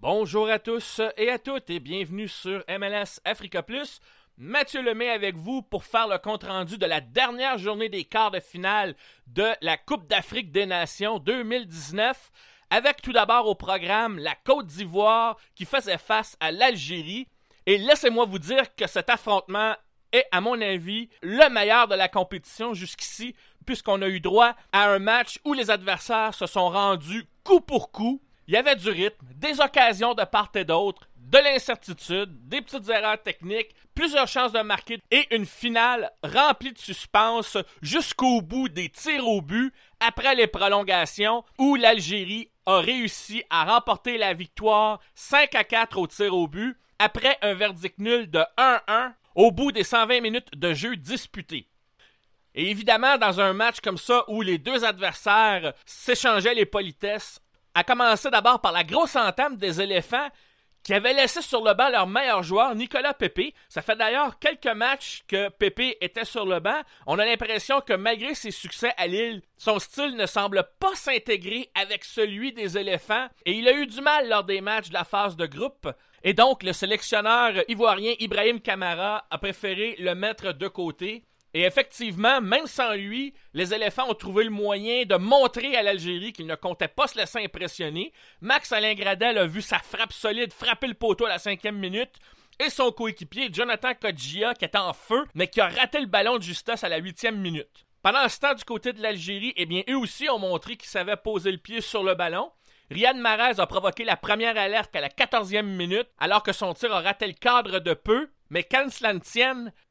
Bonjour à tous et à toutes et bienvenue sur MLS Africa Plus. Mathieu Lemay avec vous pour faire le compte-rendu de la dernière journée des quarts de finale de la Coupe d'Afrique des Nations 2019 avec tout d'abord au programme la Côte d'Ivoire qui faisait face à l'Algérie. Et laissez-moi vous dire que cet affrontement est, à mon avis, le meilleur de la compétition jusqu'ici, puisqu'on a eu droit à un match où les adversaires se sont rendus coup pour coup il y avait du rythme, des occasions de part et d'autre, de l'incertitude, des petites erreurs techniques, plusieurs chances de marquer et une finale remplie de suspense jusqu'au bout des tirs au but après les prolongations où l'Algérie a réussi à remporter la victoire 5 à 4 au tir au but après un verdict nul de 1-1 au bout des 120 minutes de jeu disputés. Et évidemment, dans un match comme ça où les deux adversaires s'échangeaient les politesses, a commencé d'abord par la grosse entame des éléphants qui avaient laissé sur le banc leur meilleur joueur, Nicolas Pepe. Ça fait d'ailleurs quelques matchs que Pepe était sur le banc. On a l'impression que malgré ses succès à Lille, son style ne semble pas s'intégrer avec celui des éléphants et il a eu du mal lors des matchs de la phase de groupe. Et donc, le sélectionneur ivoirien Ibrahim Kamara a préféré le mettre de côté. Et effectivement, même sans lui, les éléphants ont trouvé le moyen de montrer à l'Algérie qu'ils ne comptaient pas se laisser impressionner. Max Alain Gradel a vu sa frappe solide frapper le poteau à la cinquième minute. Et son coéquipier, Jonathan Kodjia, qui était en feu, mais qui a raté le ballon de justesse à la huitième minute. Pendant ce temps, du côté de l'Algérie, eh bien, eux aussi ont montré qu'ils savaient poser le pied sur le ballon. Riyad Mahrez a provoqué la première alerte à la quatorzième minute, alors que son tir a raté le cadre de peu. Mais quand cela ne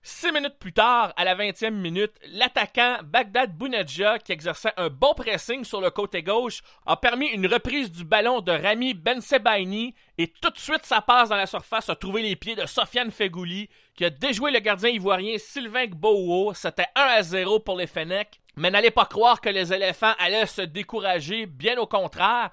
six minutes plus tard, à la 20e minute, l'attaquant Bagdad Bounedja, qui exerçait un bon pressing sur le côté gauche, a permis une reprise du ballon de Rami Bensebaini et tout de suite sa passe dans la surface a trouvé les pieds de Sofiane Fegouli, qui a déjoué le gardien ivoirien Sylvain Gbouo. C'était 1 à 0 pour les Fennecs. Mais n'allez pas croire que les éléphants allaient se décourager, bien au contraire.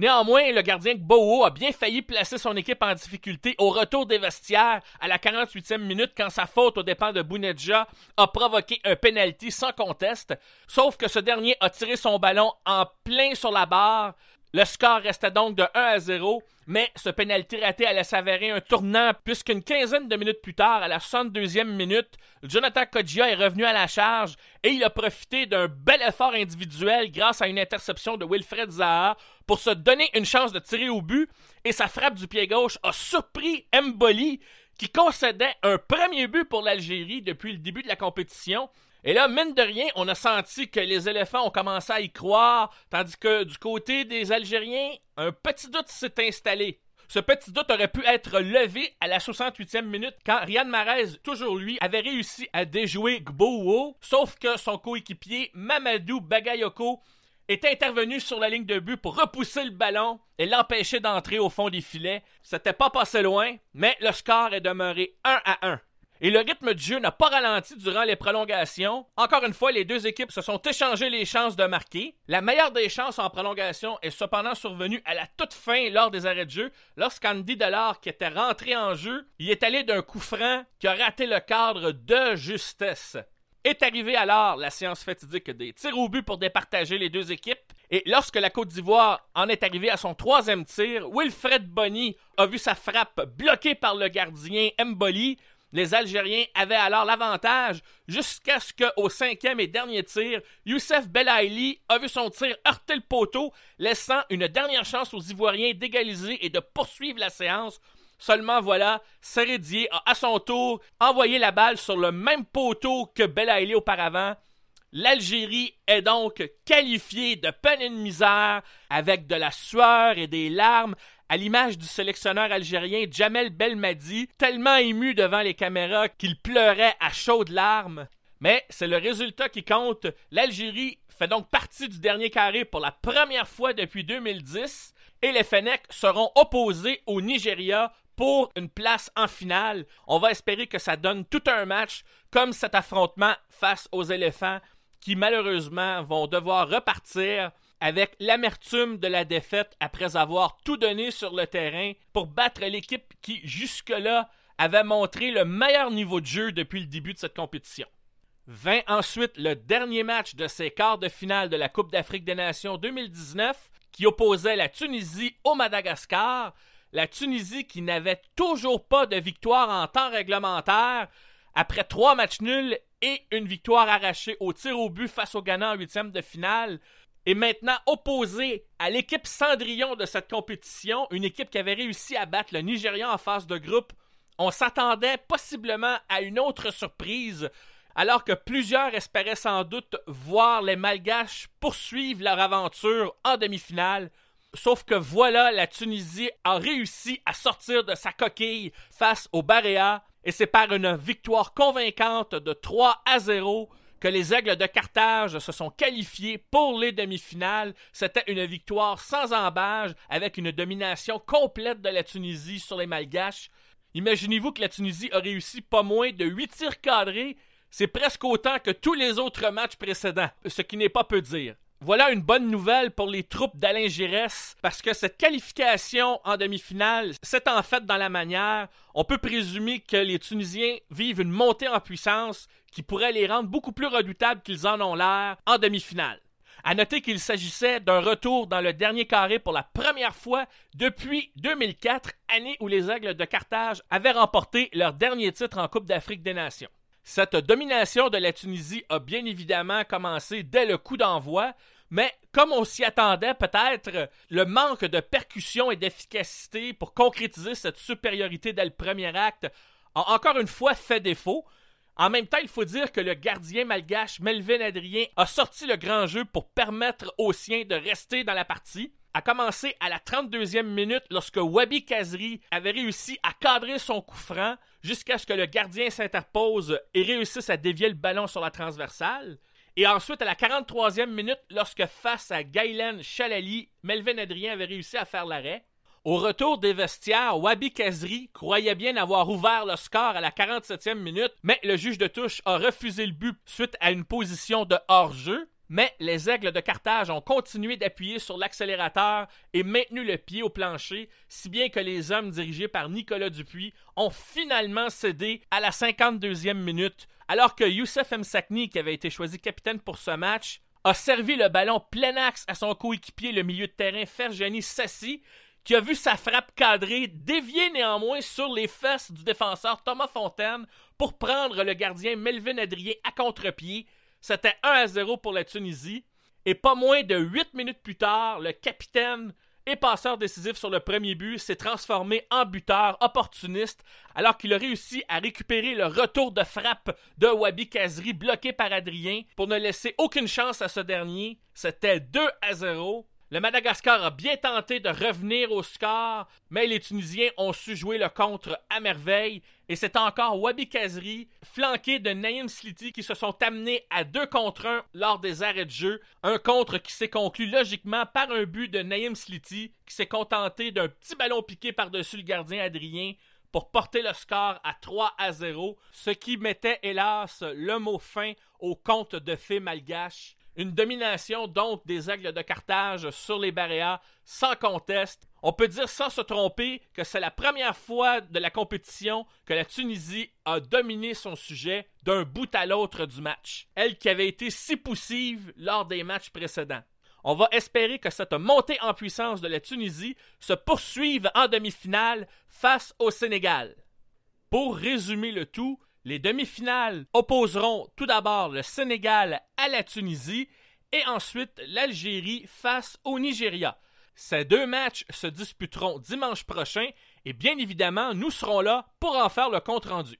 Néanmoins, le gardien Bowo a bien failli placer son équipe en difficulté au retour des vestiaires à la 48e minute quand sa faute au dépens de Bounedja a provoqué un penalty sans conteste, sauf que ce dernier a tiré son ballon en plein sur la barre le score restait donc de 1 à 0, mais ce pénalty raté allait s'avérer un tournant puisqu'une quinzaine de minutes plus tard, à la 62e minute, Jonathan Kodjia est revenu à la charge et il a profité d'un bel effort individuel grâce à une interception de Wilfred Zaha pour se donner une chance de tirer au but et sa frappe du pied gauche a surpris Mboli qui concédait un premier but pour l'Algérie depuis le début de la compétition et là, mine de rien, on a senti que les éléphants ont commencé à y croire, tandis que du côté des Algériens, un petit doute s'est installé. Ce petit doute aurait pu être levé à la 68e minute quand Riyad Mahrez, toujours lui, avait réussi à déjouer Gbouo, sauf que son coéquipier Mamadou Bagayoko est intervenu sur la ligne de but pour repousser le ballon et l'empêcher d'entrer au fond des filets. C'était pas passé loin, mais le score est demeuré 1 à 1 et le rythme du jeu n'a pas ralenti durant les prolongations. Encore une fois, les deux équipes se sont échangées les chances de marquer. La meilleure des chances en prolongation est cependant survenue à la toute fin lors des arrêts de jeu, lorsqu'Andy Delors, qui était rentré en jeu, y est allé d'un coup franc qui a raté le cadre de justesse. Est arrivée alors la séance fatidique des tirs au but pour départager les deux équipes. Et lorsque la Côte d'Ivoire en est arrivée à son troisième tir, Wilfred Bonny a vu sa frappe bloquée par le gardien Mboli, les Algériens avaient alors l'avantage jusqu'à ce qu'au cinquième et dernier tir, Youssef Belaïli a vu son tir heurter le poteau, laissant une dernière chance aux Ivoiriens d'égaliser et de poursuivre la séance. Seulement voilà, Seredier a à son tour envoyé la balle sur le même poteau que Belaïli auparavant. L'Algérie est donc qualifiée de peine et de misère avec de la sueur et des larmes à l'image du sélectionneur algérien Jamel Belmadi, tellement ému devant les caméras qu'il pleurait à chaudes larmes. Mais c'est le résultat qui compte. L'Algérie fait donc partie du dernier carré pour la première fois depuis 2010. et les Fennecs seront opposés au Nigeria pour une place en finale. On va espérer que ça donne tout un match comme cet affrontement face aux éléphants qui malheureusement vont devoir repartir avec l'amertume de la défaite après avoir tout donné sur le terrain pour battre l'équipe qui jusque-là avait montré le meilleur niveau de jeu depuis le début de cette compétition. Vint ensuite le dernier match de ces quarts de finale de la Coupe d'Afrique des Nations 2019 qui opposait la Tunisie au Madagascar. La Tunisie qui n'avait toujours pas de victoire en temps réglementaire après trois matchs nuls et une victoire arrachée au tir au but face au Ghana en huitième de finale, est maintenant opposée à l'équipe Cendrillon de cette compétition, une équipe qui avait réussi à battre le Nigeria en phase de groupe on s'attendait possiblement à une autre surprise, alors que plusieurs espéraient sans doute voir les Malgaches poursuivre leur aventure en demi-finale. Sauf que voilà, la Tunisie a réussi à sortir de sa coquille face au Baréa, et c'est par une victoire convaincante de 3 à 0 que les Aigles de Carthage se sont qualifiés pour les demi-finales. C'était une victoire sans embâge, avec une domination complète de la Tunisie sur les Malgaches. Imaginez-vous que la Tunisie a réussi pas moins de 8 tirs cadrés. C'est presque autant que tous les autres matchs précédents, ce qui n'est pas peu dire. Voilà une bonne nouvelle pour les troupes d'Alain Giresse, parce que cette qualification en demi-finale, c'est en fait dans la manière. On peut présumer que les Tunisiens vivent une montée en puissance qui pourrait les rendre beaucoup plus redoutables qu'ils en ont l'air en demi-finale. À noter qu'il s'agissait d'un retour dans le dernier carré pour la première fois depuis 2004, année où les Aigles de Carthage avaient remporté leur dernier titre en Coupe d'Afrique des Nations. Cette domination de la Tunisie a bien évidemment commencé dès le coup d'envoi, mais comme on s'y attendait peut-être, le manque de percussion et d'efficacité pour concrétiser cette supériorité dès le premier acte a encore une fois fait défaut, en même temps, il faut dire que le gardien malgache Melvin Adrien a sorti le grand jeu pour permettre aux siens de rester dans la partie. A commencé à la 32e minute lorsque Wabi Kazri avait réussi à cadrer son coup franc jusqu'à ce que le gardien s'interpose et réussisse à dévier le ballon sur la transversale. Et ensuite, à la 43e minute, lorsque face à Gailen Chalali, Melvin Adrien avait réussi à faire l'arrêt. Au retour des vestiaires, Wabi Kazri croyait bien avoir ouvert le score à la 47e minute, mais le juge de touche a refusé le but suite à une position de hors-jeu. Mais les aigles de Carthage ont continué d'appuyer sur l'accélérateur et maintenu le pied au plancher, si bien que les hommes dirigés par Nicolas Dupuis ont finalement cédé à la 52e minute, alors que Youssef Msakni, qui avait été choisi capitaine pour ce match, a servi le ballon plein axe à son coéquipier, le milieu de terrain Ferjani Sassi, qui a vu sa frappe cadrée dévier néanmoins sur les fesses du défenseur Thomas Fontaine pour prendre le gardien Melvin Adrien à contre-pied. C'était 1 à 0 pour la Tunisie. Et pas moins de 8 minutes plus tard, le capitaine et passeur décisif sur le premier but s'est transformé en buteur opportuniste alors qu'il a réussi à récupérer le retour de frappe de Wabi Kazri bloqué par Adrien pour ne laisser aucune chance à ce dernier. C'était 2 à 0 le Madagascar a bien tenté de revenir au score, mais les Tunisiens ont su jouer le contre à merveille et c'est encore Wabi Kazri, flanqué de Naïm Sliti, qui se sont amenés à deux contre un lors des arrêts de jeu. Un contre qui s'est conclu logiquement par un but de Naïm Sliti, qui s'est contenté d'un petit ballon piqué par-dessus le gardien Adrien pour porter le score à 3 à 0, ce qui mettait hélas le mot fin au compte de fées malgache une domination donc des Aigles de Carthage sur les Baréas sans conteste. On peut dire sans se tromper que c'est la première fois de la compétition que la Tunisie a dominé son sujet d'un bout à l'autre du match, elle qui avait été si poussive lors des matchs précédents. On va espérer que cette montée en puissance de la Tunisie se poursuive en demi-finale face au Sénégal. Pour résumer le tout, les demi-finales opposeront tout d'abord le Sénégal à la Tunisie et ensuite l'Algérie face au Nigeria. Ces deux matchs se disputeront dimanche prochain et bien évidemment, nous serons là pour en faire le compte-rendu.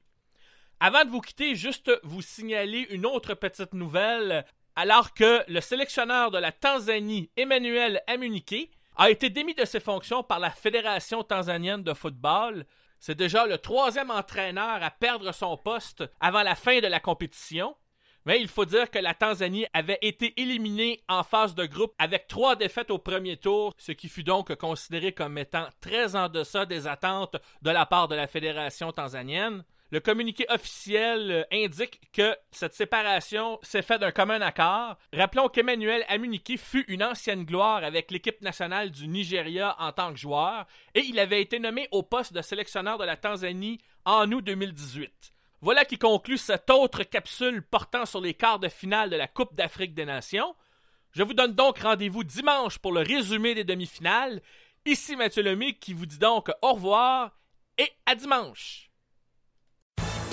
Avant de vous quitter, juste vous signaler une autre petite nouvelle. Alors que le sélectionneur de la Tanzanie, Emmanuel Amunike, a été démis de ses fonctions par la Fédération tanzanienne de football, c'est déjà le troisième entraîneur à perdre son poste avant la fin de la compétition. Mais il faut dire que la Tanzanie avait été éliminée en phase de groupe avec trois défaites au premier tour, ce qui fut donc considéré comme étant très en deçà des attentes de la part de la fédération tanzanienne. Le communiqué officiel euh, indique que cette séparation s'est faite d'un commun accord. Rappelons qu'Emmanuel Amuniki fut une ancienne gloire avec l'équipe nationale du Nigeria en tant que joueur et il avait été nommé au poste de sélectionneur de la Tanzanie en août 2018. Voilà qui conclut cette autre capsule portant sur les quarts de finale de la Coupe d'Afrique des Nations. Je vous donne donc rendez-vous dimanche pour le résumé des demi-finales. Ici Mathieu Lemay qui vous dit donc au revoir et à dimanche.